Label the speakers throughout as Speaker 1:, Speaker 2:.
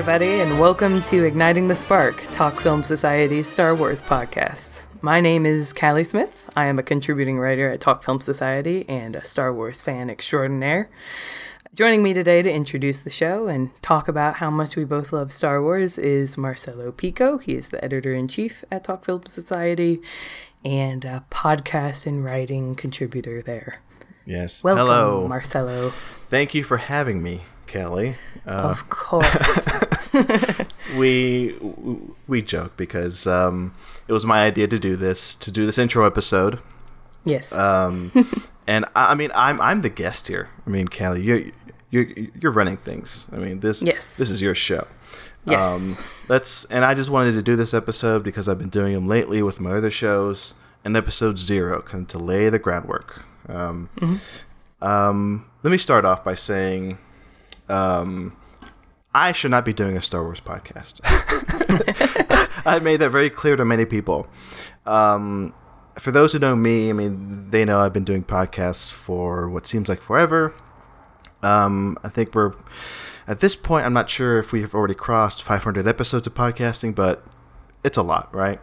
Speaker 1: everybody, and welcome to Igniting the Spark, Talk Film Society's Star Wars podcast. My name is Callie Smith. I am a contributing writer at Talk Film Society and a Star Wars fan extraordinaire. Joining me today to introduce the show and talk about how much we both love Star Wars is Marcelo Pico. He is the editor in chief at Talk Film Society and a podcast and writing contributor there.
Speaker 2: Yes.
Speaker 1: Welcome,
Speaker 2: Hello.
Speaker 1: Marcelo.
Speaker 2: Thank you for having me, Callie. Uh,
Speaker 1: Of course.
Speaker 2: we we joke because um, it was my idea to do this to do this intro episode.
Speaker 1: yes.
Speaker 2: Um, and I, I mean, I'm I'm the guest here. I mean, Callie, you're you're you're running things. I mean, this
Speaker 1: Yes.
Speaker 2: this is your show.
Speaker 1: Yes.
Speaker 2: let's and I just wanted to do this episode because I've been doing them lately with my other shows. And episode zero kind of to lay the groundwork. Um, um, let me start off by saying, um, I should not be doing a Star Wars podcast. I made that very clear to many people. Um, for those who know me, I mean, they know I've been doing podcasts for what seems like forever. Um, I think we're at this point. I'm not sure if we've already crossed 500 episodes of podcasting, but it's a lot, right?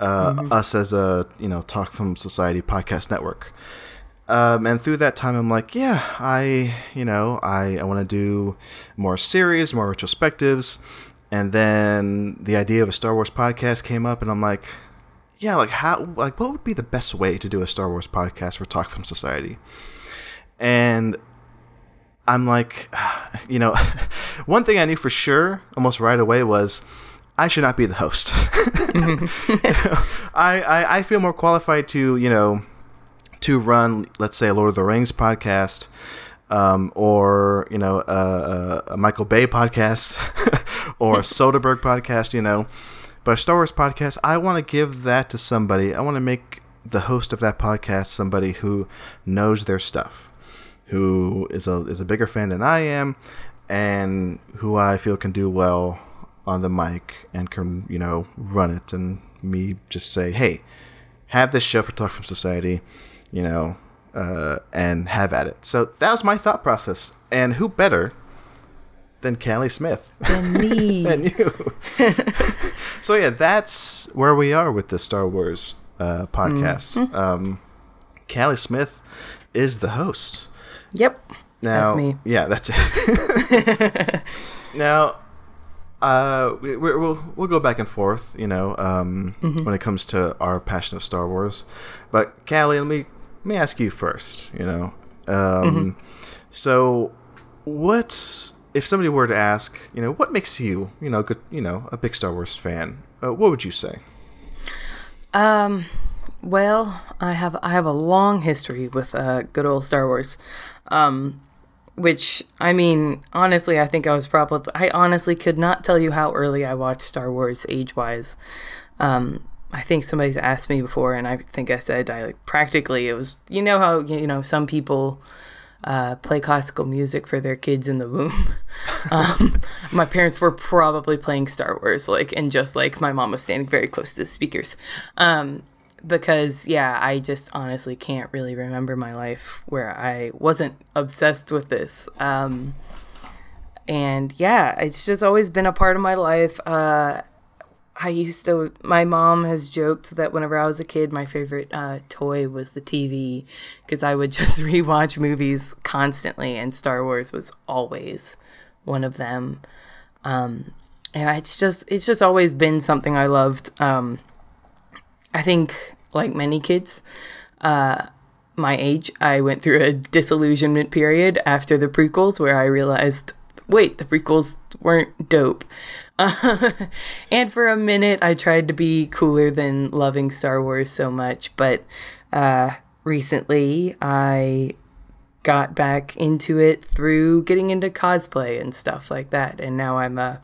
Speaker 2: Uh, Us as a you know Talk Film Society podcast network. Um, and through that time, I'm like, yeah, I, you know, I, I want to do more series, more retrospectives. And then the idea of a Star Wars podcast came up, and I'm like, yeah, like how, like what would be the best way to do a Star Wars podcast for Talk Film Society? And I'm like, you know, one thing I knew for sure almost right away was I should not be the host. I, I, I feel more qualified to, you know, to run, let's say, a Lord of the Rings podcast, um, or you know, a, a, a Michael Bay podcast, or a Soderbergh podcast, you know. But a Star Wars podcast, I want to give that to somebody. I want to make the host of that podcast somebody who knows their stuff, who is a is a bigger fan than I am, and who I feel can do well on the mic and can you know run it, and me just say, hey, have this show for Talk Film Society, you know, uh, and have at it. So that was my thought process. And who better than Callie Smith
Speaker 1: Than me.
Speaker 2: than you? so yeah, that's where we are with the Star Wars uh, podcast.
Speaker 1: Mm-hmm.
Speaker 2: Um, Callie Smith is the host.
Speaker 1: Yep.
Speaker 2: Now,
Speaker 1: That's me.
Speaker 2: Yeah, that's it. now, uh, we, we- we'll we'll go back and forth, you know, um,
Speaker 1: Mm-hmm.
Speaker 2: when it comes to our passion of Star Wars. But Callie, let me let me ask you first. You know, um,
Speaker 1: Mm-hmm.
Speaker 2: so what if somebody were to ask, you know, what makes you, you know, good, you know, a big Star Wars fan? Uh, what would you say?
Speaker 1: Um, well, I have I have a long history with uh, good old Star Wars. Um, which I mean, honestly, I think I was probably I honestly could not tell you how early I watched Star Wars age wise. Um, I think somebody's asked me before, and I think I said I like practically it was. You know how you know some people uh, play classical music for their kids in the womb. um, my parents were probably playing Star Wars, like, and just like my mom was standing very close to the speakers. Um, because, yeah, I just honestly can't really remember my life where I wasn't obsessed with this. Um, and yeah, it's just always been a part of my life. Uh, I used to. My mom has joked that whenever I was a kid, my favorite uh, toy was the TV because I would just rewatch movies constantly, and Star Wars was always one of them. Um, and it's just it's just always been something I loved. Um, I think, like many kids, uh, my age, I went through a disillusionment period after the prequels where I realized, wait, the prequels weren't dope. and for a minute, I tried to be cooler than loving Star Wars so much, but uh, recently I got back into it through getting into cosplay and stuff like that. And now I'm a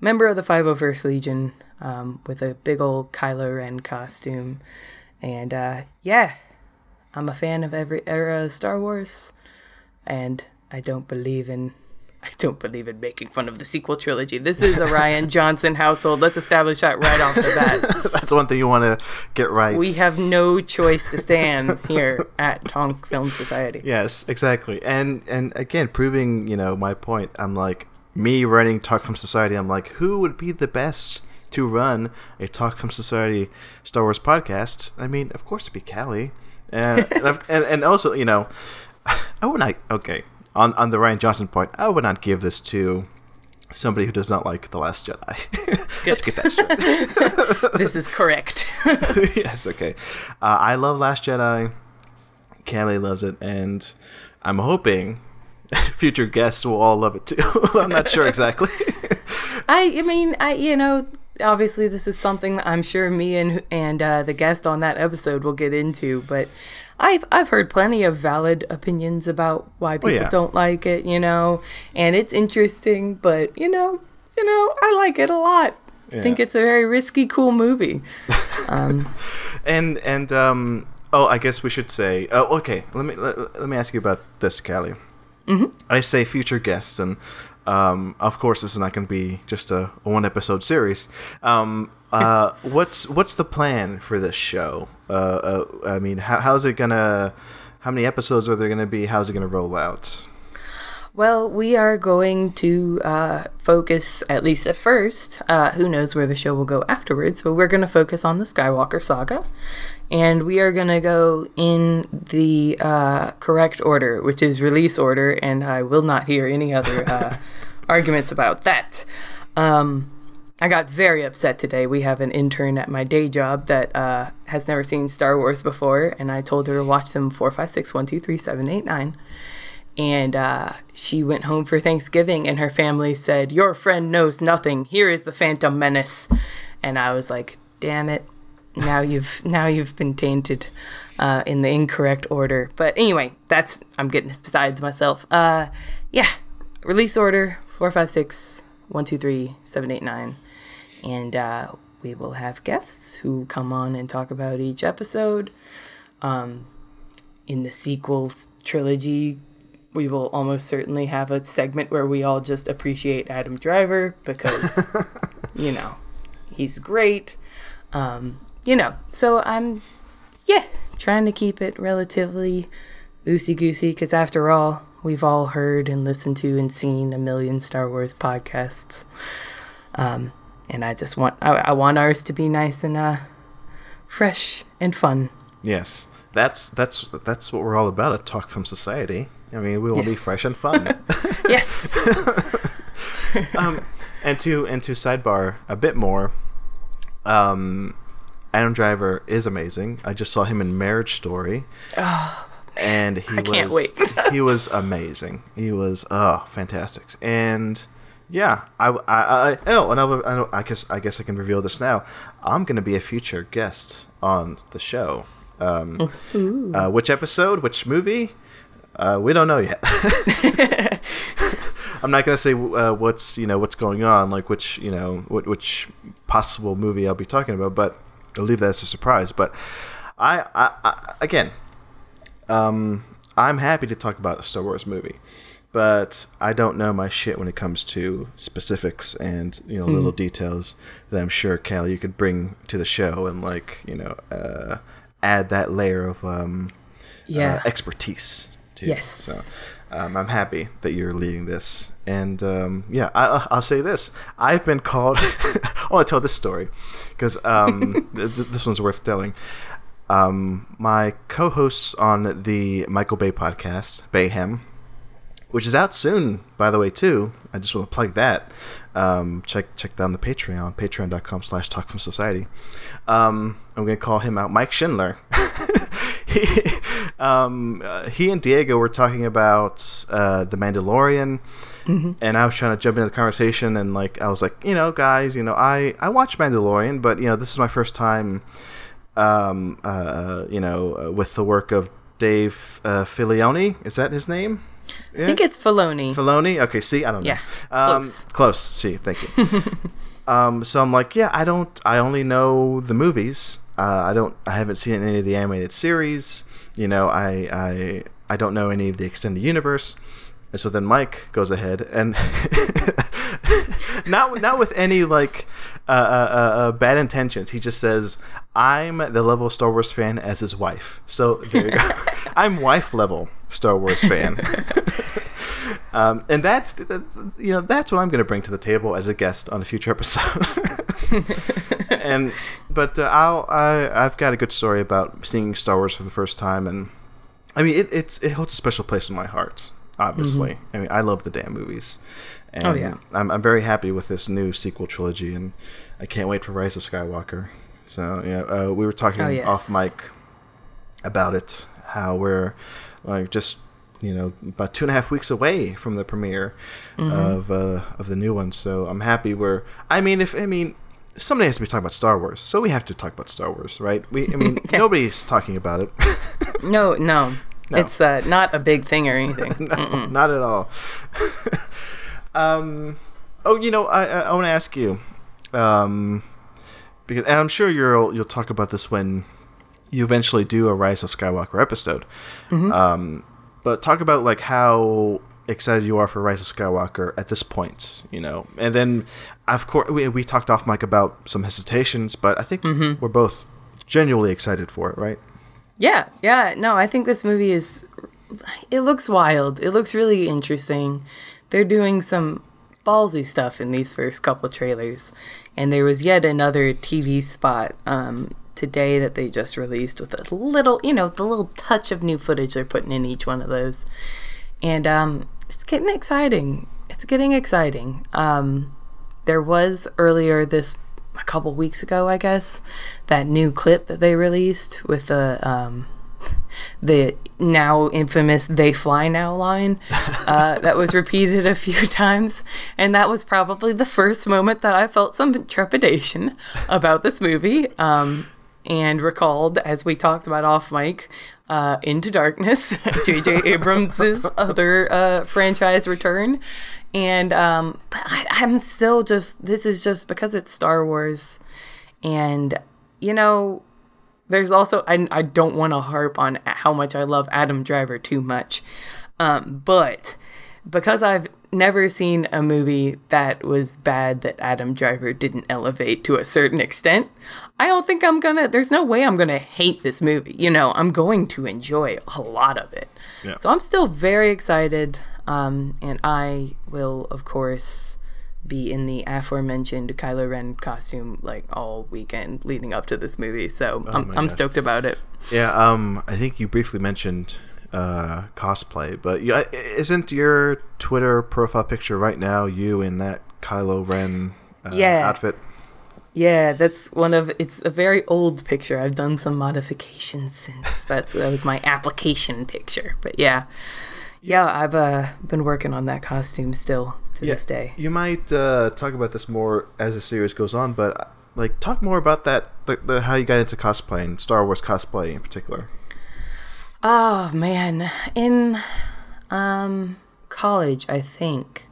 Speaker 1: member of the 501st Legion um, with a big old Kylo Ren costume. And uh, yeah, I'm a fan of every era of Star Wars. And I don't believe in. I don't believe in making fun of the sequel trilogy. This is a Rian Johnson household. Let's establish that right off the bat.
Speaker 2: That's one thing you want to get right.
Speaker 1: We have no choice to stand here at Talk Film Society.
Speaker 2: Yes, exactly. And and again, proving you know my point. I'm like me running Talk Film Society, I'm like, who would be the best to run a Talk Film Society Star Wars podcast? I mean, of course, it'd be Callie. Uh, and, and, and, and also, you know, I would not, okay, on, on the Rian Johnson point, I would not give this to somebody who does not like The Last Jedi. Let's get that
Speaker 1: straight. this is correct.
Speaker 2: yes, okay. Uh, I love Last Jedi. Callie loves it, and I'm hoping future guests will all love it too. I'm not sure exactly.
Speaker 1: I, I mean, I, you know, obviously this is something that I'm sure me and and uh, the guest on that episode will get into, but I've I've heard plenty of valid opinions about why people yeah. don't like it, you know, and it's interesting, but you know, you know, I like it a lot. Yeah. I think it's a very risky, cool movie.
Speaker 2: Um, and and um, oh, I guess we should say. Oh, okay. Let me let, let me ask you about this, Callie. Mm-hmm. I say future guests, and um, of course, this is not going to be just a, a one episode series. Um, uh, what's what's the plan for this show? Uh, uh, I mean, how, how's it gonna? How many episodes are there to be? How's it to roll out?
Speaker 1: Well, we are going to uh, focus, at least at first, uh, who knows where the show will go afterwards, but we're going to focus on the Skywalker saga. And we are going to go in the uh, correct order, which is release order, and I will not hear any other uh, arguments about that. Um, I got very upset today. We have an intern at my day job that uh, has never seen Star Wars before, and I told her to watch them 4, 5, 6, 1, 2, 3, 7, 8, 9. And uh, she went home for Thanksgiving, and her family said, Your friend knows nothing. Here is the Phantom Menace. And I was like, Damn it. Now you've now you've been tainted uh, in the incorrect order. But anyway, that's I'm getting besides myself. Uh, yeah, release order four five six one two three seven eight nine and uh, we will have guests who come on and talk about each episode. Um, in the sequels trilogy, we will almost certainly have a segment where we all just appreciate Adam Driver because, you know, he's great. Um, you know, so I'm, yeah, trying to keep it relatively loosey goosey because after all, we've all heard and listened to and seen a million Star Wars podcasts. Um, and I just want I, I want ours to be nice and uh, fresh and fun.
Speaker 2: Yes, that's that's that's what we're all about at Talk Film Society. I mean, we will yes. be fresh and fun.
Speaker 1: yes.
Speaker 2: um, and to and to sidebar a bit more. Um, Adam Driver is amazing. I just saw him in Marriage Story. Oh, and he I was, he was amazing. He was oh fantastic. And yeah, I, I, I oh, another. I, I guess I guess I can reveal this now. I'm going to be a future guest on the show. Um, uh, which episode? Which movie? Uh, we don't know yet. I'm not going to say uh, what's you know what's going on, like which you know what, which possible movie I'll be talking about, but I'll leave that as a surprise. But I, I, I again, um, I'm happy to talk about a Star Wars movie but I don't know my shit when it comes to specifics and you know mm. little details that I'm sure Callie you could bring to the show and like you know uh, add that layer of um, yeah uh, expertise to.
Speaker 1: Yes.
Speaker 2: So um, I'm happy that you're leading this, and um, yeah, I, will say this: I've been called. I want to tell this story because um, th- this one's worth telling. Um, my co-hosts on the Michael Bay podcast, Bayhem, which is out soon, by the way, too. I just want to plug that. Um, check check down the Patreon, patreon.com slash talk from society. Um, I'm going to call him out, Mike Schindler. he, um, uh, he and Diego were talking about uh, The Mandalorian. Mm-hmm. And I was trying to jump into the conversation, and like I was like, you know, guys, you know, I I watch Mandalorian, but you know, this is my first time, um, uh, you know, uh, with the work of Dave uh, Filoni. Is that his name?
Speaker 1: I think it's Filoni.
Speaker 2: Filoni. Okay. See, I don't know.
Speaker 1: Yeah.
Speaker 2: Um, close. Close. See, thank you. um, so I'm like, yeah, I don't. I only know the movies. Uh, I don't. I haven't seen any of the animated series. You know, I I I don't know any of the extended universe. And so then Mike goes ahead and not not with any like uh, uh, uh, uh, bad intentions. He just says, "I'm the level Star Wars fan as his wife." So there you go. I'm wife level Star Wars fan. um, and that's you know that's what I'm going to bring to the table as a guest on a future episode. and but uh, I'll I I've got a good story about seeing Star Wars for the first time, and I mean it it's it holds a special place in my heart. Obviously, mm-hmm. I mean I love the damn movies. And oh yeah, I'm I'm very happy with this new sequel trilogy, and I can't wait for Rise of Skywalker. So yeah, uh, we were talking oh, yes. off mic about it, how we're like just you know about two and a half weeks away from the premiere mm-hmm. of uh, of the new one. So I'm happy. We're I mean if I mean somebody has to be talking about Star Wars, so we have to talk about Star Wars, right? We I mean yeah. nobody's talking about it.
Speaker 1: no, no, no, it's uh, not a big thing or anything.
Speaker 2: no, not at all. um, oh, you know, I I, I want to ask you, um, because and I'm sure you'll you'll talk about this when you eventually do a Rise of Skywalker episode. Mm-hmm. Um, but talk about like how excited you are for Rise of Skywalker at this point, you know. And then, of course, we, we talked off mic about some hesitations, but I think mm-hmm. we're both genuinely excited for it, right?
Speaker 1: Yeah, yeah. No, I think this movie is. It looks wild. It looks really interesting. They're doing some ballsy stuff in these first couple trailers, and there was yet another TV spot um, today that they just released with a little, you know, the little touch of new footage they're putting in each one of those. And um, it's getting exciting. It's getting exciting. Um, there was earlier this a couple weeks ago, I guess, that new clip that they released with the um, the now infamous "They Fly Now" line uh, that was repeated a few times, and that was probably the first moment that I felt some trepidation about this movie. Um, and recalled, as we talked about off mic, uh, Into Darkness, J.J. Abrams' other uh, franchise return. And um, but I, I'm still just, this is just because it's Star Wars. And, you know, there's also, I, I don't want to harp on how much I love Adam Driver too much. Um, but because I've never seen a movie that was bad that Adam Driver didn't elevate to a certain extent. I don't think I'm gonna, there's no way I'm gonna hate this movie. You know, I'm going to enjoy a lot of it. Yeah. So I'm still very excited. Um, and I will, of course, be in the aforementioned Kylo Ren costume like all weekend leading up to this movie. So oh I'm, I'm stoked about it.
Speaker 2: Yeah. Um, I think you briefly mentioned uh, cosplay. But yeah, isn't your Twitter profile picture right now you in that Kylo Ren uh, yeah. outfit?
Speaker 1: Yeah, that's one of it's a very old picture. I've done some modifications since. That's that was my application picture. But yeah. Yeah, I've uh, been working on that costume still to yeah, this day.
Speaker 2: You might uh, talk about this more as the series goes on, but like talk more about that, the, the how you got into cosplay and Star Wars cosplay in particular.
Speaker 1: Oh man, in um college, I think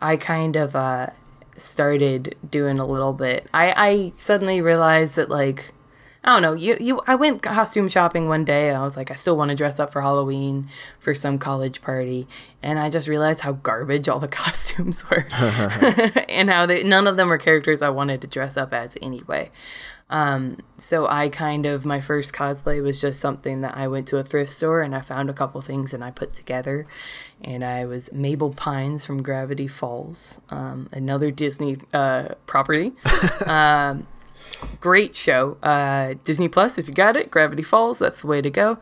Speaker 1: I kind of uh started doing a little bit. I I suddenly realized that like I don't know, you you I went costume shopping one day. I was like I still want to dress up for Halloween for some college party, and I just realized how garbage all the costumes were. and how they none of them were characters I wanted to dress up as anyway. Um, so I kind of my first cosplay was just something that I went to a thrift store and I found a couple things and I put together, and I was Mabel Pines from Gravity Falls, um, another Disney uh, property. um, great show, uh, Disney Plus. If you got it, Gravity Falls. That's the way to go.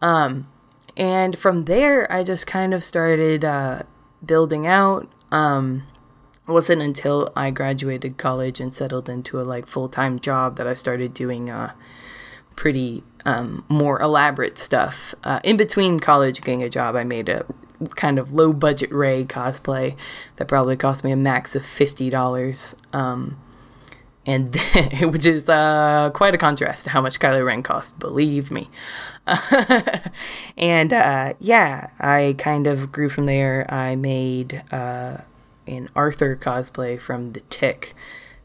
Speaker 1: Um, and from there, I just kind of started uh, building out. Um, wasn't until I graduated college and settled into a like full time job that I started doing uh, pretty um, more elaborate stuff. Uh, in between college getting a job, I made a kind of low budget Rey cosplay that probably cost me a max of fifty dollars. Um, and which is uh, quite a contrast to how much Kylo Ren cost, believe me. and uh, yeah, I kind of grew from there. I made uh, an Arthur cosplay from The Tick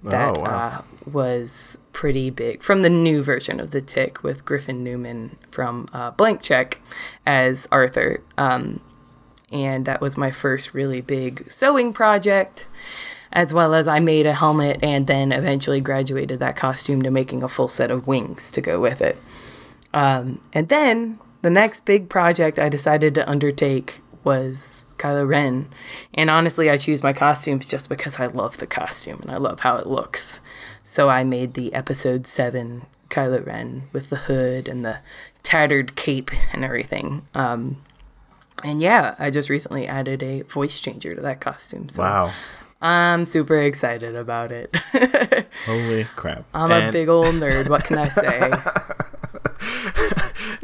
Speaker 1: that oh, wow. uh, was pretty big from the new version of The Tick with Griffin Newman from uh, Blank Check as Arthur. Um, and that was my first really big sewing project, as well as I made a helmet and then eventually graduated that costume to making a full set of wings to go with it. Um, and then the next big project I decided to undertake was Kylo Ren. And honestly, I choose my costumes just because I love the costume and I love how it looks. So I made the episode 7 Kylo Ren with the hood and the tattered cape and everything. Um, and yeah, I just recently added a voice changer to that costume. So
Speaker 2: Wow.
Speaker 1: I'm super excited about it.
Speaker 2: Holy crap.
Speaker 1: I'm a big old nerd. What can I say?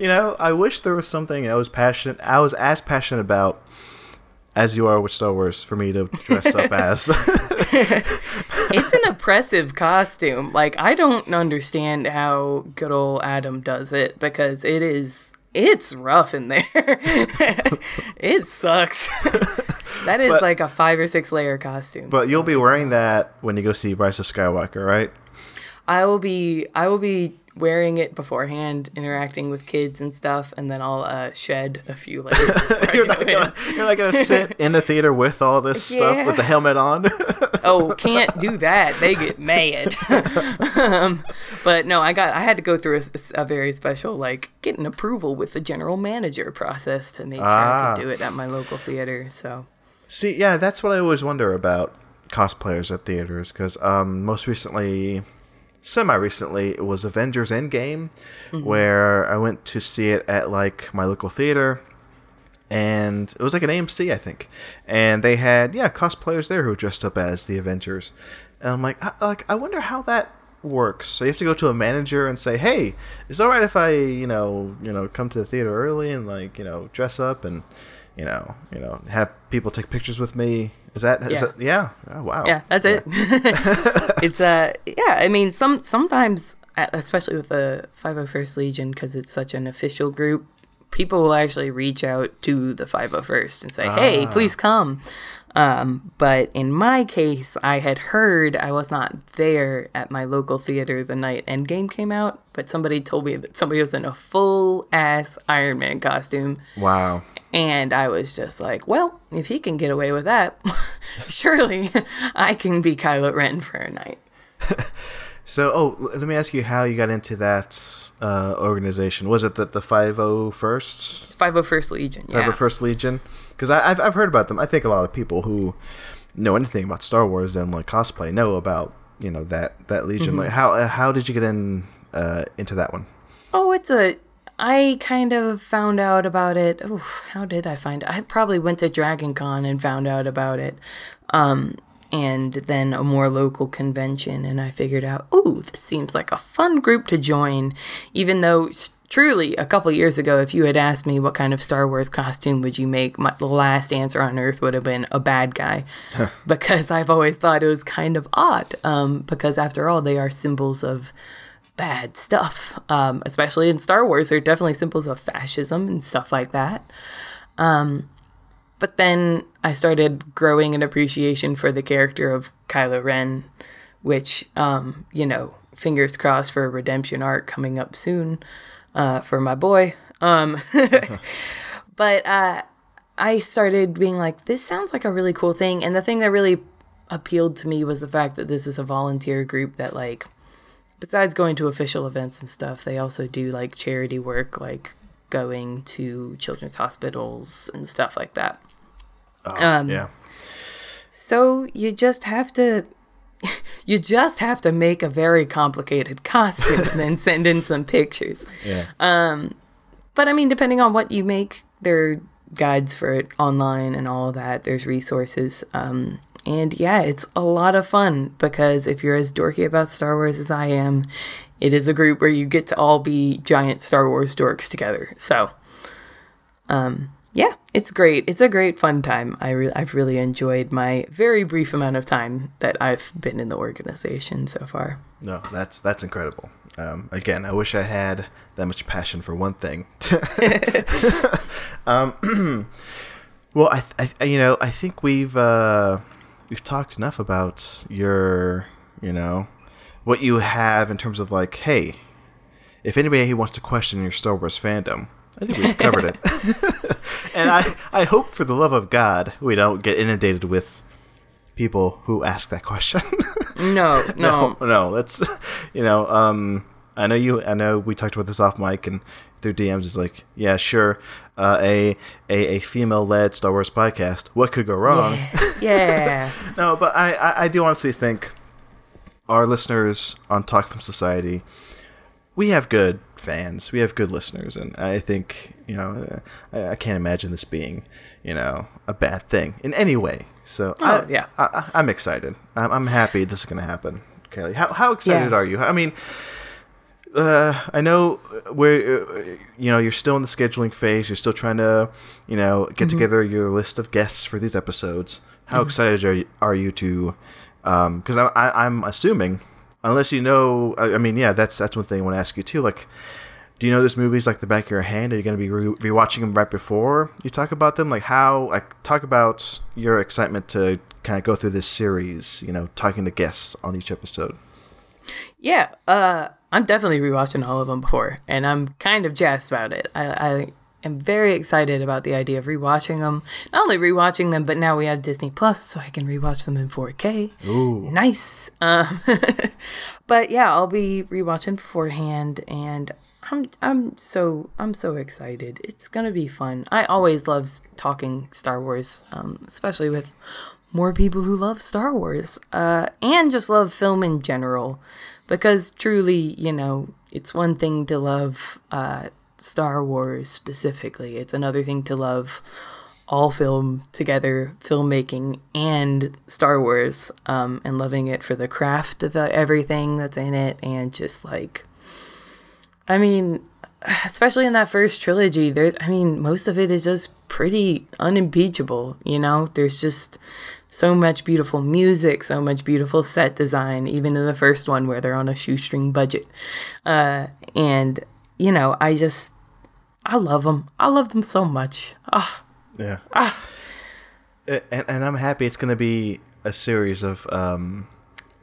Speaker 2: You know, I wish there was something I was passionate. I was as passionate about as you are with Star Wars for me to dress up as.
Speaker 1: it's an oppressive costume. Like I don't understand how good old Adam does it because it is it's rough in there. it sucks. that is
Speaker 2: But-
Speaker 1: like a five or six layer costume.
Speaker 2: but you'll be wearing that when you go see Rise of Skywalker, right?
Speaker 1: I will be I will be wearing it beforehand, interacting with kids and stuff, and then I'll uh, shed a few layers.
Speaker 2: You're not, gonna, you're not gonna sit in the theater with all this stuff with the helmet on.
Speaker 1: oh, can't do that. They get mad. um, but no, I got I had to go through a, a very special like getting approval with the general manager process to make sure I
Speaker 2: Ah.
Speaker 1: could do it at my local theater. So
Speaker 2: See, yeah, that's what I always wonder about cosplayers at theaters because um, most recently, semi recently, it was Avengers Endgame, mm-hmm. where I went to see it at like my local theater, and it was like an AMC, I think, and they had yeah cosplayers there who were dressed up as the Avengers, and I'm like, I, like I wonder how that works. So you have to go to a manager and say, hey, is it all right if I you know you know come to the theater early and like you know dress up and you know, you know, have people take pictures with me. Is that, is
Speaker 1: Yeah.
Speaker 2: that yeah? Oh, wow.
Speaker 1: yeah, that's it. it's uh yeah. I mean, some sometimes, uh, especially with the 501st Legion, because it's such an official group, people will actually reach out to the 501st and say, "Hey,
Speaker 2: Ah.
Speaker 1: please come." Um, but in my case, I had heard I was not there at my local theater the night Endgame came out, but somebody told me that somebody was in a full ass Iron Man costume.
Speaker 2: Wow.
Speaker 1: And I was just like, well, if he can get away with that, surely I can be Kylo Ren for a night.
Speaker 2: So, oh, let me ask you how you got into that uh, organization. Was it that the 501st?
Speaker 1: 501st Legion, yeah.
Speaker 2: 501st Legion? Because I've, I've heard about them. I think a lot of people who know anything about Star Wars and like cosplay know about, you know, that, that Legion. Like, how, uh, how did you get in uh, into that one?
Speaker 1: Oh, it's a. I kind of found out about it. Oof, how did I find it? I probably went to Dragon Con and found out about it. Um, and then a more local convention, and I figured out, ooh, this seems like a fun group to join. Even though, truly, a couple years ago, if you had asked me what kind of Star Wars costume would you make, my, the last answer on Earth would have been a bad guy. because I've always thought it was kind of odd. Um, because after all, they are symbols of bad stuff. Um, especially in Star Wars, they're definitely symbols of fascism and stuff like that. Um, but then I started growing an appreciation for the character of Kylo Ren, which, um, you know, fingers crossed for a redemption arc coming up soon uh, for my boy. Um, but uh, I started being like, this sounds like a really cool thing. And the thing that really appealed to me was the fact that this is a volunteer group that, like, besides going to official events and stuff, they also do like charity work, like going to children's hospitals and stuff like that. Um,
Speaker 2: yeah.
Speaker 1: So you just have to. You just have to make a very complicated costume and then send in some pictures.
Speaker 2: Yeah.
Speaker 1: But I mean, depending on what you make, there are guides for it online and all of that. There's resources. Um, and yeah, it's a lot of fun because if you're as dorky about Star Wars as I am, it is a group where you get to all be giant Star Wars dorks together. So, um, yeah, it's great. It's a great fun time. I re- I've really enjoyed my very brief amount of time that I've been in the organization so far.
Speaker 2: No, that's that's incredible. Um, again, I wish I had that much passion for one thing. um, well, I, th- I, you know, I think we've uh, we've talked enough about your, you know, what you have in terms of like, hey, if anybody wants to question your Star Wars fandom, I think we've covered it. and I, I hope for the love of God we don't get inundated with people who ask that question.
Speaker 1: No, no.
Speaker 2: no, no. That's you know, um, I know you. I know we talked about this off mic and through DMs. Is like, yeah, sure, uh, a a, a female led Star Wars podcast. What could go wrong?
Speaker 1: Yeah. yeah.
Speaker 2: no, but I, I I do honestly think our listeners on Talk Film Society, we have good fans. We have good listeners, and I think you know I, I can't imagine this being you know a bad thing in any way. So
Speaker 1: Oh,
Speaker 2: I,
Speaker 1: yeah.
Speaker 2: I, I, am excited. I'm, I'm happy this is going to happen. Callie, how how excited
Speaker 1: Yeah.
Speaker 2: are you? I mean. Uh, I know we're, uh, you know, you're still in the scheduling phase. You're still trying to, you know, get together your list of guests for these episodes. How excited are you, are you to? Because I, I, I'm assuming, unless you know, I, I mean, yeah, that's that's one thing I want to ask you too. Like, do you know this movies like the back of your hand? Are you going to be re- rewatching them right before you talk about them? Like how? Like talk about your excitement to kind of go through this series. You know, talking to guests on each episode.
Speaker 1: Yeah, uh, I'm definitely rewatching all of them before, and I'm kind of jazzed about it. I, I am very excited about the idea of rewatching them. Not only rewatching them, but now we have Disney Plus, so I can rewatch them in 4K.
Speaker 2: Ooh.
Speaker 1: Nice. Um, but yeah, I'll be rewatching beforehand, and I'm I'm so I'm so excited. It's gonna be fun. I always love talking Star Wars, um, especially with more people who love Star Wars, uh, and just love film in general. Because truly, you know, it's one thing to love uh, Star Wars specifically. It's another thing to love all film together, filmmaking and Star Wars, um, and loving it for the craft of everything that's in it, and just like, I mean, especially in that first trilogy, there's, I mean, most of it is just pretty unimpeachable, you know? There's just so much beautiful music, so much beautiful set design, even in the first one where they're on a shoestring budget. Uh, and, you know, I just, I love them. I love them so much. Ah.
Speaker 2: Yeah. Uh, And, and I'm happy it's going to be a series of, um,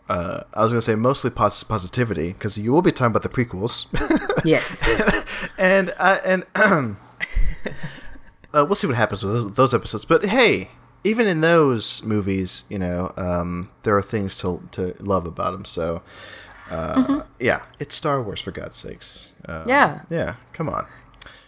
Speaker 2: uh, I was going to say mostly pos- positivity because you will be talking about the prequels.
Speaker 1: Yes.
Speaker 2: and, uh, and, uh, we'll see what happens with those, those episodes. But hey, even in those movies, you know, um, there are things to, to love about them. So, uh, yeah, it's Star Wars for God's sakes. Um,
Speaker 1: Yeah.
Speaker 2: Yeah. Come on.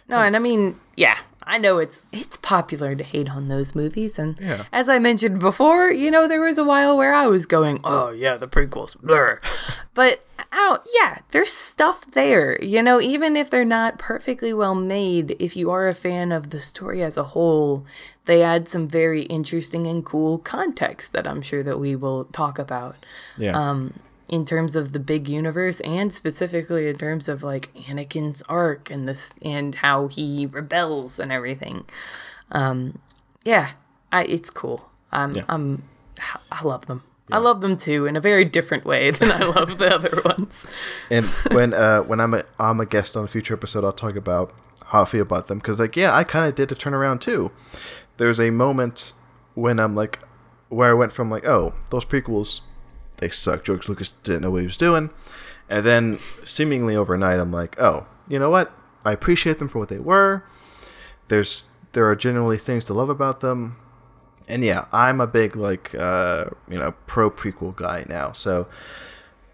Speaker 1: No, and I mean, yeah, I know it's it's popular to hate on those movies, and
Speaker 2: Yeah.
Speaker 1: as I mentioned before, you know, there was a while where I was going, "Oh yeah, the prequels, blur," but out, yeah, there's stuff there, you know, even if they're not perfectly well made. If you are a fan of the story as a whole, they add some very interesting and cool context that I'm sure that we will talk about
Speaker 2: Yeah.
Speaker 1: um, in terms of the big universe and specifically in terms of like Anakin's arc and this and how he rebels and everything. Um, yeah, I, it's cool. Um,
Speaker 2: Yeah.
Speaker 1: I'm, I love them. I love them too in a very different way than I love the other ones.
Speaker 2: and when uh when I'm a I'm a guest on a future episode, I'll talk about how I feel about them because like yeah, I kind of did a turnaround too. There's a moment when I'm like where I went from like oh those prequels they suck. George Lucas didn't know what he was doing, and then seemingly overnight I'm like oh you know what I appreciate them for what they were. There's there are generally things to love about them. And yeah, I'm a big like uh, you know pro prequel guy now. So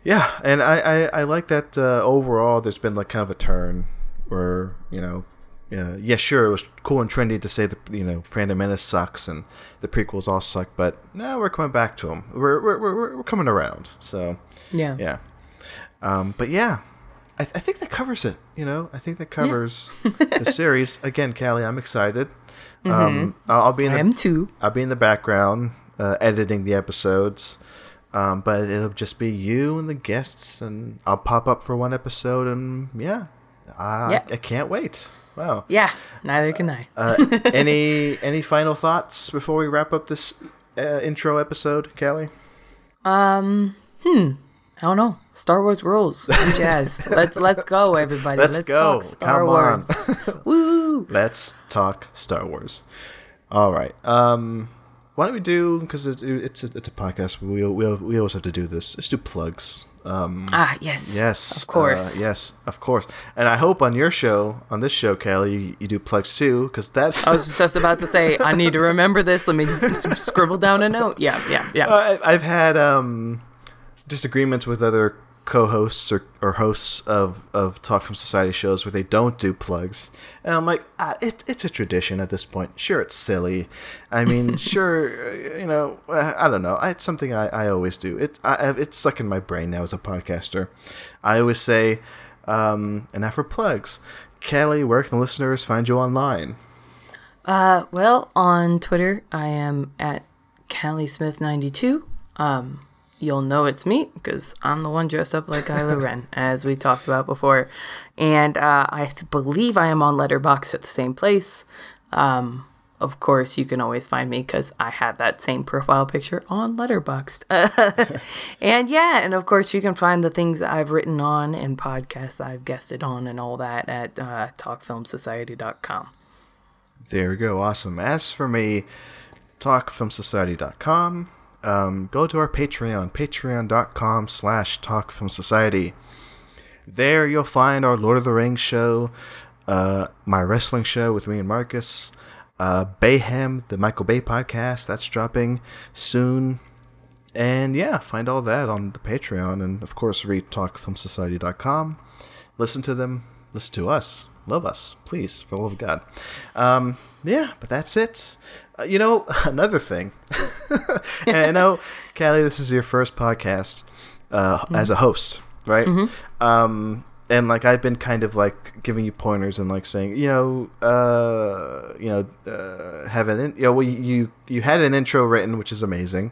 Speaker 2: yeah, and I, I, I like that uh, overall. There's been like kind of a turn where you know, yeah, yeah, sure, it was cool and trendy to say that you know, Phantom Menace sucks and the prequels all suck, but now we're coming back to them. We're we're, we're, we're coming around. So
Speaker 1: Yeah.
Speaker 2: yeah, um, but yeah, I, th- I think that covers it. You know, I think that covers the series. Again, Callie, I'm excited. Um, I'll, I'll be in
Speaker 1: I
Speaker 2: the
Speaker 1: am too.
Speaker 2: I'll be in the background uh, editing the episodes, um, but it'll just be you and the guests, and I'll pop up for one episode, and yeah, I,
Speaker 1: Yeah.
Speaker 2: I can't wait. Wow.
Speaker 1: Yeah, neither can I.
Speaker 2: Uh, any any final thoughts before we wrap up this uh, intro episode, Callie?
Speaker 1: Um, hmm. I don't know. Star Wars rules. I'm jazzed. let's let's go, everybody.
Speaker 2: Let's go.
Speaker 1: talk Star
Speaker 2: Come
Speaker 1: Wars.
Speaker 2: on.
Speaker 1: Woo!
Speaker 2: Let's talk Star Wars. All right. Um, why don't we do because it's it's a, it's a podcast. We we we always have to do this. Let's do plugs. Um,
Speaker 1: Ah, yes.
Speaker 2: Yes,
Speaker 1: Of course.
Speaker 2: uh, yes, of course. And I hope on your show, on this show, Callie, you, you do plugs too, because that's.
Speaker 1: I was just about to say, I need to remember this. Let me scribble down a note. Yeah, yeah, yeah.
Speaker 2: I, I've had um, disagreements with other co-hosts or, or hosts of, of Talk Film Society shows where they don't do plugs, and I'm like, ah, it, it's a tradition at this point. Sure, it's silly. I mean, sure, you know, I don't know. It's something I, I always do. It I, it's stuck in my brain now as a podcaster. I always say, um, and now for plugs, Callie, where can the listeners find you online?
Speaker 1: Uh, well, on Twitter, I am at Callie Smith 92. Um, you'll know it's me because I'm the one dressed up like Kylo Ren, as we talked about before. And uh, I th- believe I am on Letterboxd at the same place. Um, of course, you can always find me because I have that same profile picture on Letterboxd. and yeah, and of course, you can find the things that I've written on and podcasts I've guested on and all that at uh, talkfilmsociety.com.
Speaker 2: There we go. Awesome. As for me, talkfilmsociety.com. Um, go to our Patreon, patreon.com slash talkfilmsociety. There you'll find our Lord of the Rings show, uh, my wrestling show with me and Marcus, uh, Bayhem, the Michael Bay podcast, that's dropping soon. And yeah, find all that on the Patreon. And of course, read talkfilmsociety.com. Listen to them, listen to us, love us, please, for the love of God. Um, yeah, but that's it. Uh, you know, another thing. and I know, Callie, this is your first podcast uh, mm-hmm. as a host, right? Mm-hmm. Um, and like I've been kind of like giving you pointers and like saying, you know, uh, you know, uh, have an, in- you know, well, you you had an intro written, which is amazing,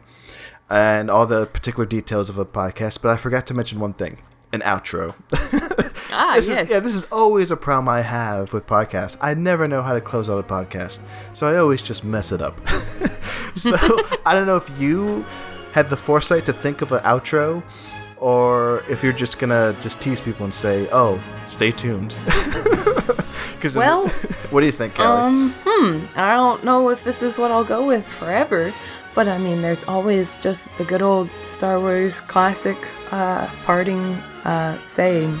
Speaker 2: and all the particular details of a podcast. But I forgot to mention one thing: an outro.
Speaker 1: ah,
Speaker 2: this
Speaker 1: yes.
Speaker 2: Is, yeah, this is always a problem I have with podcasts. I never know how to close out a podcast, so I always just mess it up. so I don't know if you had the foresight to think of an outro, or if you're just gonna just tease people and say, "Oh, stay tuned."
Speaker 1: Cause well,
Speaker 2: what do you think, Callie?
Speaker 1: Um, hmm. I don't know if this is what I'll go with forever. But I mean, there's always just the good old Star Wars classic uh, parting uh, saying,